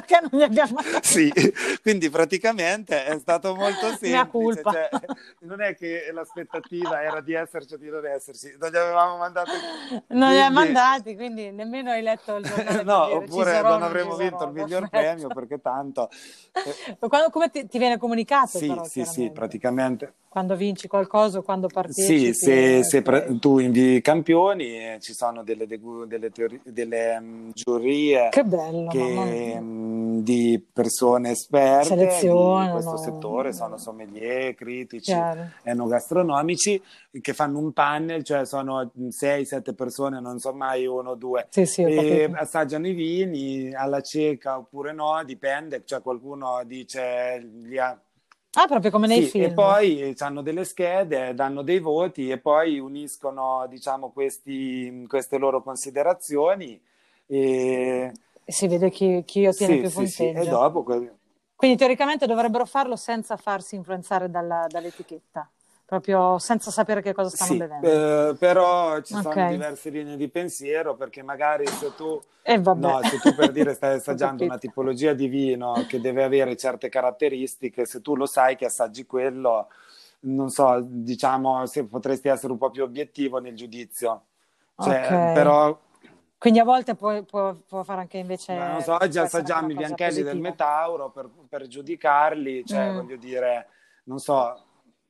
perché non li abbiamo? Sì, quindi praticamente è stato molto Mia semplice. colpa. Cioè, non è che l'aspettativa era di esserci o di non esserci, non li avevamo mandati. Non li Quindi- mandati, quindi nemmeno hai letto il giornale. No, dire, oppure sarò non avremmo sarò, vinto il miglior perfetto. premio perché tanto. eh, Quando- come ti, ti viene comunicato sì, però, sì, sì, praticamente. Quando vinci qualcosa o quando partecipi. Sì, se, eh, se pre- tu invii campioni, eh, ci sono delle, delle, teori- delle mm, giurie Che bello, che, di persone esperte di Selezionano. questo settore, sono sommelier, critici, Chiaro. enogastronomici, che fanno un panel, cioè sono 6-7 persone, non so mai uno o due, Sì, sì, e assaggiano i vini alla cieca oppure no, dipende, cioè qualcuno dice li ha Ah, proprio come nei sì, film. e poi hanno delle schede, danno dei voti e poi uniscono, diciamo, questi, queste loro considerazioni E si vede chi, chi ottiene sì, più sì, sì, punteggio. e dopo Quindi teoricamente dovrebbero farlo senza farsi influenzare dalla- dall'etichetta, proprio senza sapere che cosa stanno sì, bevendo. eh, però ci sono Ok. diverse linee di pensiero perché magari se tu E vabbè. No, se tu per dire stai assaggiando una tipologia di vino che deve avere certe caratteristiche, se tu lo sai che assaggi quello, non so, diciamo, se potresti essere un po' più obiettivo nel giudizio. Cioè, Ok. però, Quindi a volte può, può- può fare anche invece... non so, oggi assaggiamo i bianchelli del positiva. Metauro per, per giudicarli, cioè, Mm. voglio dire, non so,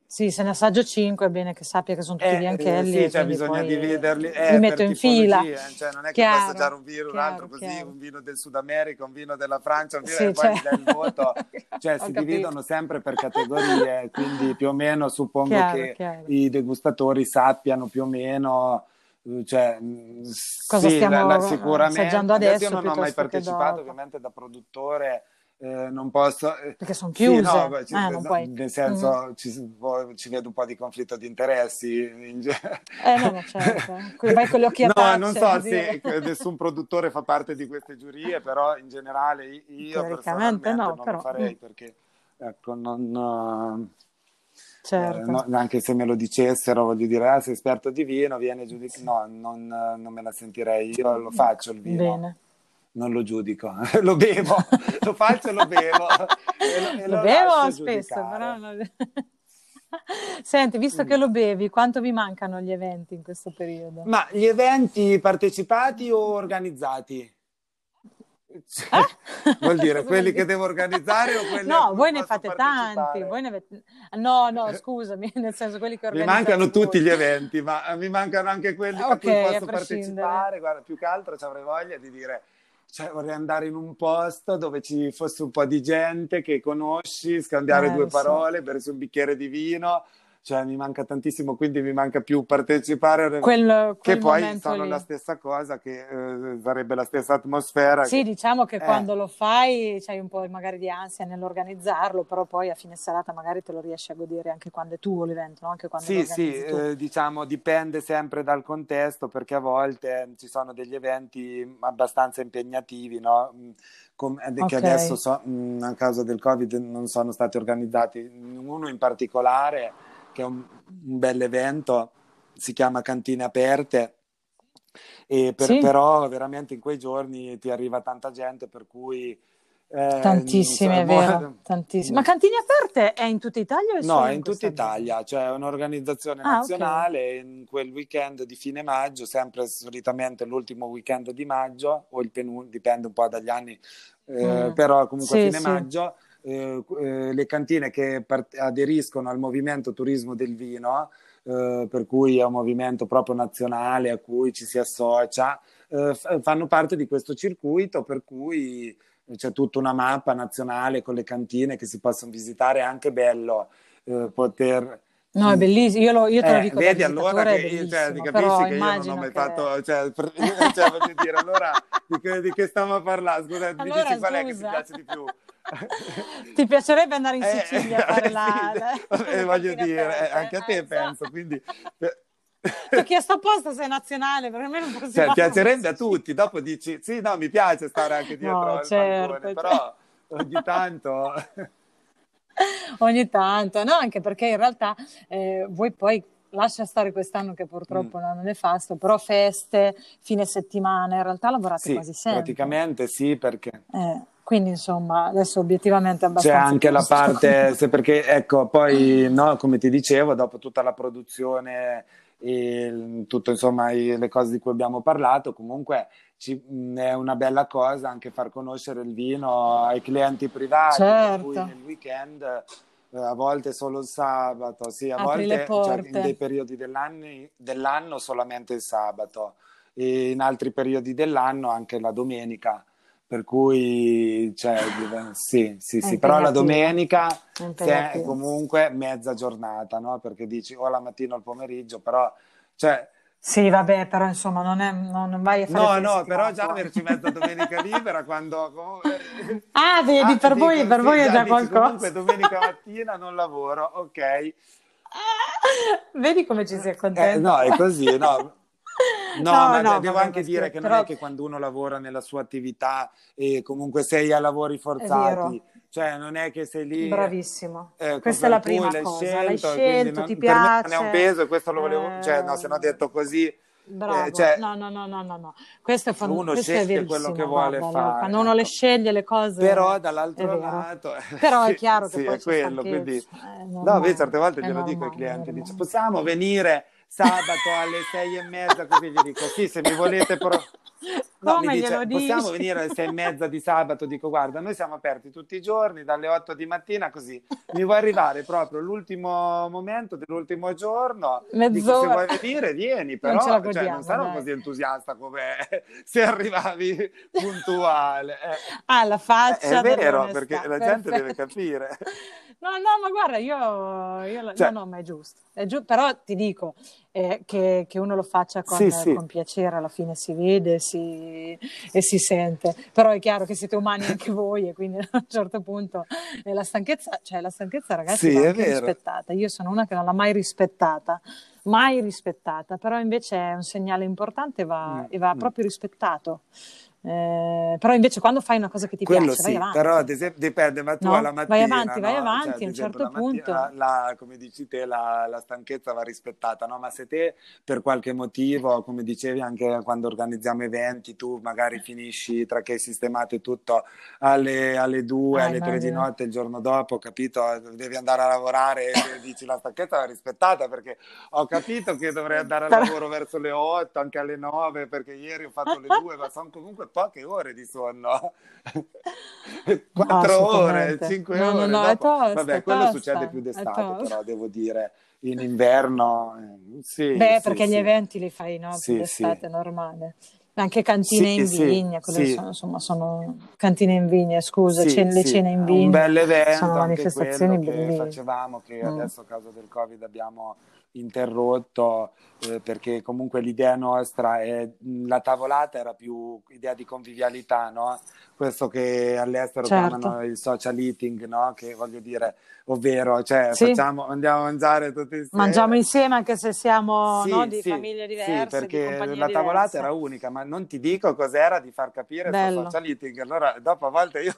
Sì, se ne assaggio 5 è bene che sappia che sono tutti Eh, biancelli. sì, cioè bisogna dividerli Li eh, metto per in fila. tipologie, cioè non è che Chiaro, puoi assaggiare un vino, un chiaro, altro così, chiaro. un vino del Sud America, un vino della Francia, un vino Sì, e poi cioè- il voto. Cioè si capito. dividono sempre per categorie, quindi più o meno suppongo che i degustatori sappiano più o meno eh, cioè, Cosa sì, stiamo la- la- sicuramente assaggiando adesso io non ho mai partecipato ovviamente da produttore eh, non posso eh, Perché sono sì, chiuse. no, beh, ci- Eh, non puoi- nel senso ci, ci vedo un po' di conflitto di interessi Eh no, certo. Vai con le occhiatacce. No, non so se nessun produttore fa parte di queste giurie, però in generale io personalmente no, non però- lo farei mm. perché ecco, non, Certo. eh, no, anche se me lo dicessero, voglio dire, ah, sei esperto di vino, vieni giudicato. No, non, non me la sentirei. Io lo faccio il vino, Bene. non lo giudico, lo bevo, lo faccio e lo bevo. E lo, e Lo lo bevo spesso, giudicare. però... non- Senti, visto che lo bevi, quanto vi mancano gli eventi in questo periodo? Ma gli eventi partecipati o organizzati? Cioè, Eh? Vuol dire quelli che devo organizzare o quelli a No, voi ne fate tanti, voi ne avete- No, no, scusami, nel senso quelli che Mi organizzate mancano voi. tutti gli eventi, ma mi mancano anche quelli a Ok, cui a posso prescindere. partecipare. Guarda, più che altro ci avrei voglia di dire, cioè vorrei andare in un posto dove ci fosse un po' di gente che conosci, scambiare Eh, due so. parole, bersi un bicchiere di vino. Cioè mi manca tantissimo, quindi mi manca più partecipare. Quel, che quel poi momento sono lì. la stessa cosa, che eh, sarebbe la stessa atmosfera. Sì, che- diciamo che Eh. quando lo fai c'hai un po' magari di ansia nell'organizzarlo, però poi a fine serata magari te lo riesci a godere anche quando è tuo l'evento, no? anche quando Sì, sì, eh, diciamo dipende sempre dal contesto perché a volte ci sono degli eventi abbastanza impegnativi, no? Mm, com- eh. Che adesso so- mm, a causa del Covid non sono stati organizzati. Uno in particolare, che è un, un bel evento, si chiama Cantine Aperte. E per- Sì. Però veramente in quei giorni ti arriva tanta gente per cui... eh, Tantissime, è so, vero, tantissime. Ma Cantine Aperte è in tutta Italia è No, è in questa tutta? Italia, cioè è un'organizzazione Ah, nazionale in quel weekend di fine maggio, sempre solitamente l'ultimo weekend di maggio o il penultimo, dipende un po' dagli anni, eh, Mm. però comunque a Sì, fine sì. maggio eh, eh, le cantine che part- aderiscono al movimento turismo del vino, eh, per cui è un movimento proprio nazionale a cui ci si associa, eh, f- fanno parte di questo circuito per cui c'è tutta una mappa nazionale con le cantine che si possono visitare, è anche bello eh, poter... No, è bellissimo, io, lo- io te lo Eh, dico vedi allora che io, cioè, bellissimo, capisci che io non ho mai che- fatto, cioè, per- cioè, voglio dire, allora di che, di che stiamo a parlare? Scusa, mi Allora, dici qual è che ti piace di più? Ti piacerebbe andare in Eh, Sicilia a fare sì, la... eh, la voglio cantine dire, aperte, eh, anche a te eh, so. penso, quindi... Ti ho chiesto apposta se è nazionale, per me non possiamo... Cioè, piacerebbe a tutti, dopo dici, sì, no, mi piace stare anche dietro No, al certo, bancone, certo. però ogni tanto... Ogni tanto, no, anche perché in realtà eh, voi poi lascia stare quest'anno che purtroppo Mm. è un anno nefasto, però feste, fine settimana, in realtà lavorate Sì, quasi sempre. praticamente sì, perché... Eh, Quindi insomma, adesso obiettivamente è abbastanza... C'è anche la parte, se perché ecco, poi no, come ti dicevo, dopo tutta la produzione e tutto insomma le cose di cui abbiamo parlato, comunque ci, è una bella cosa anche far conoscere il vino ai clienti privati, certo. per cui nel weekend eh, a volte solo il sabato, sì, a Apri volte cioè, in dei periodi dell'anno, dell'anno solamente il sabato e in altri periodi dell'anno anche la domenica per cui cioè, sì, sì, sì. però la domenica è comunque mezza giornata, no? perché dici o la mattina o il pomeriggio, però cioè, sì, vabbè, però insomma non, è, non, non vai a fare No, no, però già averci mezza domenica libera quando... ah, vedi, ah, per, voi, per voi è già qualcosa. Comunque domenica mattina non lavoro, ok. vedi come ci si accontenta. Eh, no, è così, no. No, no, ma no, devo anche dire che però... non è che quando uno lavora nella sua attività e comunque sei a lavori forzati, cioè non è che sei lì. Bravissimo. Eh, Questa è la prima cosa. Scelto, L'hai scelto, non, ti piace. Non è un peso e questo lo volevo, eh... cioè no, se no detto così. Bravo, eh, cioè, no, no, no, no, no, Questo è fondamentale. Uno sceglie quello che vuole guarda, fare. Quando uno le sceglie le cose. Però dall'altro lato. Però è chiaro che sì, poi è quello. Quindi... Eh, no, beh, certe volte glielo dico ai clienti: dice, possiamo venire sabato alle sei e mezza, così gli dico sì, se mi volete però... No, mi dice, possiamo venire alle sei e mezza di sabato? Dico, guarda, noi siamo aperti tutti i giorni, dalle otto di mattina, così mi vuoi arrivare proprio l'ultimo momento dell'ultimo giorno. Mezz'ora. Dico, se vuoi venire, vieni, però non, godiamo, cioè, non sarò così entusiasta come se arrivavi puntuale. Eh. Ah, la faccia. È vero, perché la gente Perfetto. deve capire. No, no, ma guarda, io, io cioè, no, no, ma è giusto. È giu- però ti dico eh, che, che, uno lo faccia con, sì, sì. con, piacere, alla fine si vede si, e si sente. Però è chiaro che siete umani anche voi e quindi a un certo punto eh, la stanchezza, cioè la stanchezza ragazzi sì, va anche rispettata. Io sono una che non l'ha mai rispettata, mai rispettata, però invece è un segnale importante e va, mm, e va mm. proprio rispettato. Eh, però invece quando fai una cosa che ti Quello piace, sì, però dipende, ma tu no? alla mattina... Vai avanti, no? vai avanti, cioè, a un certo punto... La, la, come dici te, la, la, stanchezza va rispettata, no? Ma se te per qualche motivo, come dicevi anche quando organizziamo eventi, tu magari finisci tra che hai sistemato tutto alle, alle 2, ah, alle 3 di notte il giorno dopo, capito? Devi andare a lavorare e dici la stanchezza va rispettata perché ho capito che dovrei andare al lavoro verso le 8, anche alle 9, perché ieri ho fatto le 2, ma sono comunque poche ore di sonno. Quattro ore, cinque no, ore. No, no, dopo. Tosta, Vabbè, quello tosta, succede più d'estate, però devo dire in inverno. Eh, sì, Beh, sì, perché sì. gli eventi li fai no, più d'estate, normale. Anche cantine in vigna, sono, insomma, sono cantine in vigna, scusa, cene, le cene in vigna. Un bel evento, sono manifestazioni che facevamo, che mm. adesso a causa del Covid abbiamo interrotto eh, perché comunque l'idea nostra è la tavolata era più idea di convivialità, no? Questo che all'estero certo. chiamano il social eating, no? Che voglio dire, ovvero, cioè, sì. facciamo, andiamo a mangiare tutti insieme. Mangiamo insieme anche se siamo sì, no, di sì, famiglie diverse. Sì, perché la tavolata diverse. era unica, ma non ti dico cos'era di far capire il social eating. Allora, dopo a volte io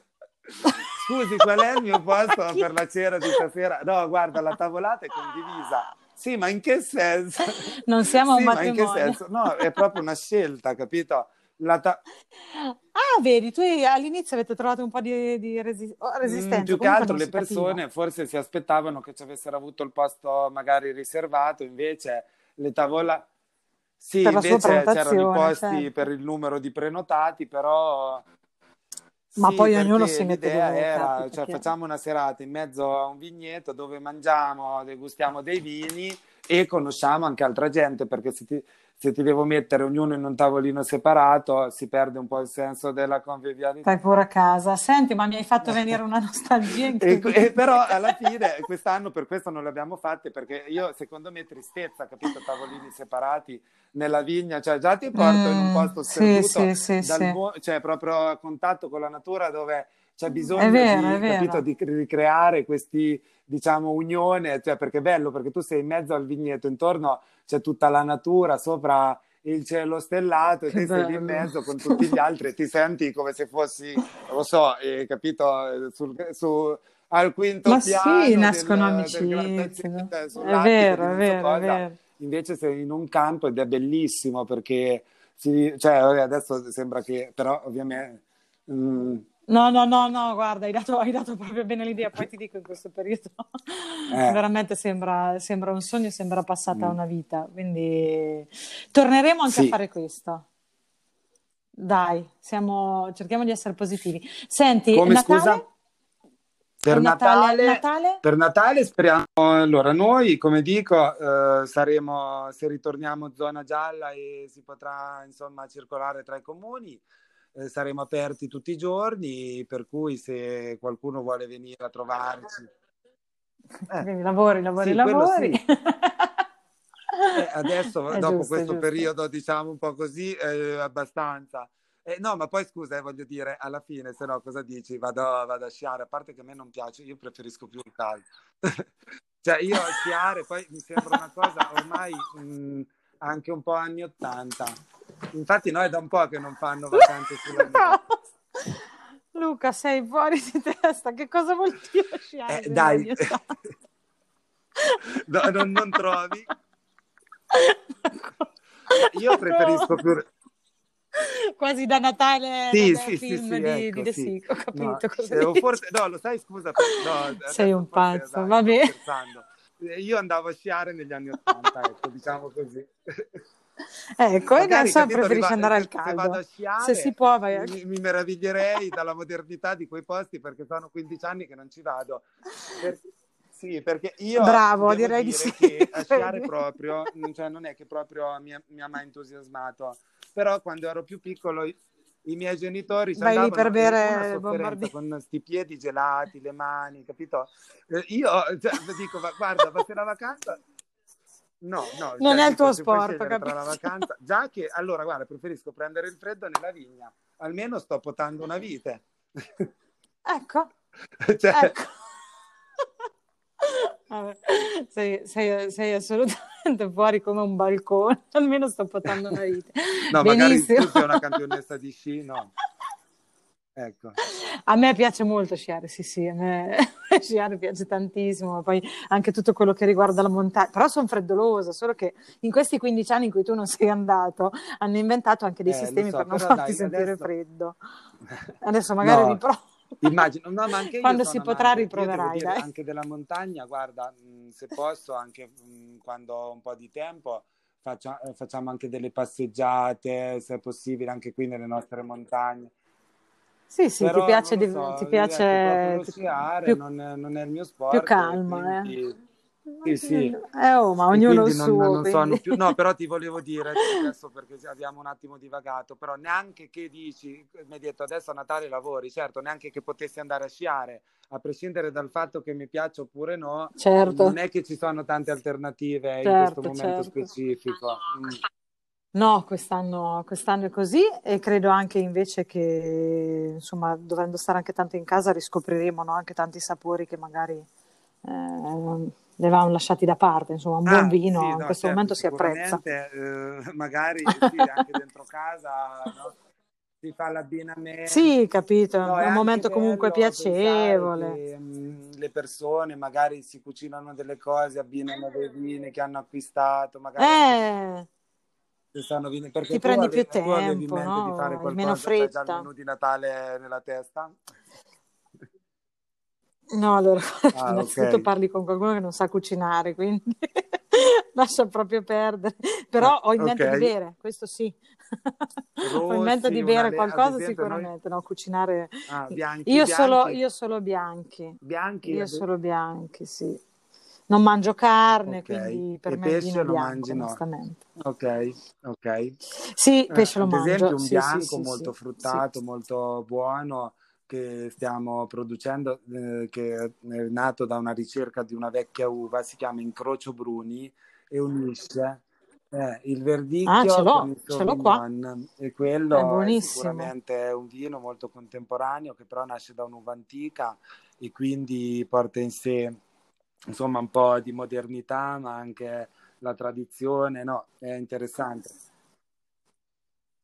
Scusi, qual è il mio posto per la cena di stasera? No, guarda, la tavolata è condivisa. Sì, ma in che senso? Non siamo sì, un matrimonio. Ma in che senso? No, è proprio una scelta, capito? Ta- ah, vedi, tu all'inizio avete trovato un po' di, di resi- oh, resistenza. Mm, più che altro le persone capiva. forse si aspettavano che ci avessero avuto il posto magari riservato, invece le tavola... Sì, invece c'erano i posti certo. per il numero di prenotati, però ma sì, poi ognuno si mette l'idea era, cioè, perché... facciamo una serata in mezzo a un vigneto dove mangiamo, degustiamo dei vini e conosciamo anche altra gente, perché se ti, se ti devo mettere ognuno in un tavolino separato si perde un po' il senso della convivialità. Stai pure a casa. Senti, ma mi hai fatto venire una nostalgia e, e però alla fine quest'anno per questo non le abbiamo fatte perché io secondo me tristezza, capito, tavolini separati nella vigna, cioè già ti porto mm, in un mm, posto sperduto, sì, sì, sì, mo- cioè proprio a contatto con la natura dove c'è bisogno vero, di, capito, di ricreare questi diciamo unione, cioè perché è bello perché tu sei in mezzo al vigneto, intorno c'è tutta la natura, sopra il cielo stellato e ti sei lì in mezzo con tutti gli altri e ti senti come se fossi, lo so, eh, capito, sul, su, al quinto Ma piano sì, nascono amicizie. Del è vero, è vero, è vero. Invece sei in un campo ed è bellissimo perché si, cioè, adesso sembra che, però ovviamente... Mh, mm, No, no, no, no, guarda, hai dato, hai dato proprio bene l'idea, poi ti dico in questo periodo Eh, veramente sembra, sembra un sogno, sembra passata mm, una vita, quindi torneremo anche a sì, fare questo. Dai, siamo, cerchiamo di essere positivi. Senti, come scusa? Natale? Per Natale, Natale, Natale? per Natale speriamo, allora noi come dico eh, saremo, se ritorniamo zona gialla e si potrà insomma circolare tra i comuni, eh, saremo aperti tutti i giorni, per cui se qualcuno vuole venire a trovarci, eh, lavori, lavori, sì, lavori. sì. Eh, adesso, È dopo giusto, questo giusto. periodo, diciamo un po' così, eh, abbastanza. Eh, no, ma poi scusa, eh, voglio dire, alla fine, se no, cosa dici? Vado, vado a sciare, a parte che a me non piace, io preferisco più il caldo. Cioè, io a sciare, poi mi sembra una cosa ormai mh, anche un po' anni 80. Infatti noi da un po' che non fanno vacanze sulla neve. Luca, sei fuori di testa. Che cosa vuol dire sciare Eh, dai, anni 80? No, non, non trovi? Io preferisco più... Quasi da Natale Sì, nel sì, sì, film sì, di, ecco, di sì. Ho No, capito cosa o dici. forse, no, lo sai, scusa, no, Sei un pazzo, dai, scherzando. Eh, Io andavo a sciare negli anni Ottanta, ecco, diciamo così. Ecco, e adesso capito, preferisci andare al se, se vado a caldo. Se si sciare può, vai mi, mi meraviglierei dalla modernità di quei posti perché sono 15 anni che non ci vado. Per- sì, perché io Bravo, direi di sì. che a sciare proprio, mm, cioè non è che proprio mi ha, mi ha mai entusiasmato, però quando ero più piccolo i, miei genitori ci Vai per bere con sti piedi gelati, le mani, capito? Eh, io cioè, dico, ma guarda, ma se la vacanza... No, no, Non cioè, è il tuo sport, tra la vacanza, già che allora guarda, preferisco prendere il freddo nella vigna, almeno sto potando una vite. Ecco, Cioè, ecco. Vabbè, sei, sei- sei assolutamente fuori come un balcone, almeno sto potando una vita. no, magari Benissimo. tu sei una campionessa di sci, no. Ecco. A me piace molto sciare, sì, sì, a me sciare piace tantissimo, poi anche tutto quello che riguarda la montagna, però sono freddolosa, solo che in questi 15 anni in cui tu non sei andato hanno inventato anche dei Eh, sistemi so, per non farti dai, sentire adesso... freddo. Adesso magari No, riprovo. immagino, no, ma anche io Quando si potrà amante, riproverai, dire anche della montagna, guarda, mh, se posso, anche mh, quando ho un po' di tempo, faccia- eh, facciamo anche delle passeggiate, se è possibile, anche qui nelle nostre montagne. Sì, sì, ti Però piace, non lo di- so, ti ecco, piace sciare più, non è, non è il mio più sport e calma, eh. quindi sì, sì. Eh, oh, ma ognuno il non, suo, non sono più... No, però ti volevo dire, adesso perché abbiamo un attimo divagato, però neanche che dici, mi hai detto adesso a Natale lavori, certo, neanche che potessi andare a sciare, a prescindere dal fatto che mi piaccia oppure no, Certo, non è che ci sono tante alternative in questo certo, momento certo. specifico. Mm. No, quest'anno, quest'anno è così e credo anche invece che, insomma, dovendo stare anche tanto in casa, riscopriremo, no, anche tanti sapori che magari eh, li avevamo lasciati da parte. Insomma, un buon Ah, vino sì, in no, questo certo, momento si apprezza. eh, magari sì, anche dentro casa, no? Si fa l'abbinamento. Sì, capito, No, è un momento comunque piacevole. che mh, le persone magari si cucinano delle cose, abbinano dei vini che hanno acquistato, magari Eh, sono vini, perché ti prendi ave- più tu avevi in tempo, mente di fare no? Hai meno qualcosa, il fretta. menù di Natale nella testa? No, allora, Ah, innanzitutto ok. parli con qualcuno che non sa cucinare, quindi lascia proprio perdere. Però Ah, ho in mente di ok. bere, questo sì. Ho in mente di bere ad qualcosa esempio noi... sicuramente, no, cucinare. Ah, bianchi, Io solo, bianchi, io solo bianchi, bianchi, io ad- solo bianchi, sì. Non mangio carne, ok. quindi per E me pesce è lo bianco, mangi, no? Ok, ok. Sì, Eh, pesce lo ad esempio mangio, un sì, sì, bianco sì, molto sì, fruttato, molto buono che stiamo producendo, eh, che è nato da una ricerca di una vecchia uva, si chiama Incrocio Bruni e unisce eh, il Ah, ce verdicchio l'ho, il ce l'ho qua, Sauvignon e è quello è buonissimo. sicuramente un vino molto contemporaneo che però nasce da un'uva antica e quindi porta in sé insomma un po' di modernità ma anche la tradizione, no, è interessante.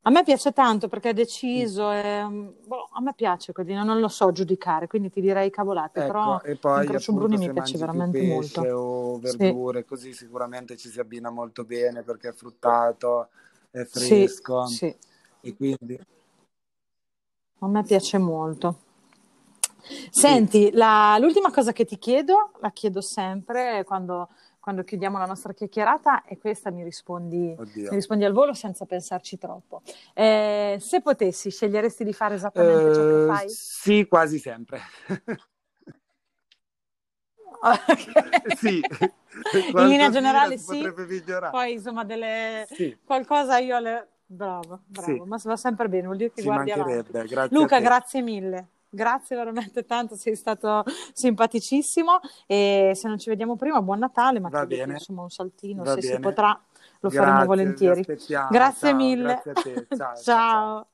A me piace tanto perché è Mm. deciso, è- boh, a me piace vino, non lo so giudicare, quindi ti direi cavolate, però Ecco, e poi Incrocio Bruni appunto mi piace veramente pesce molto. o Sì, verdure, così sicuramente ci si abbina molto bene perché è fruttato, è sì, fresco sì, e quindi a me piace molto. Senti, la, l'ultima cosa che ti chiedo, la chiedo sempre quando, quando chiudiamo la nostra chiacchierata e questa mi rispondi, mi rispondi, al volo senza pensarci troppo. Eh, se potessi, sceglieresti di fare esattamente uh, ciò che eh, fai? Sì, quasi sempre. Okay. sì. In linea generale sì, poi insomma delle... sì. qualcosa io le... Bravo, bravo, sì. ma va sempre bene, vuol dire che Ci guardi avanti. Grazie Luca, grazie mille. Grazie veramente tanto, sei stato simpaticissimo e se non ci vediamo prima, buon Natale, ma Va bene. insomma un saltino, Va se bene. si potrà, lo grazie, faremo volentieri. Grazie Ciao, mille. Grazie ciao. ciao. ciao.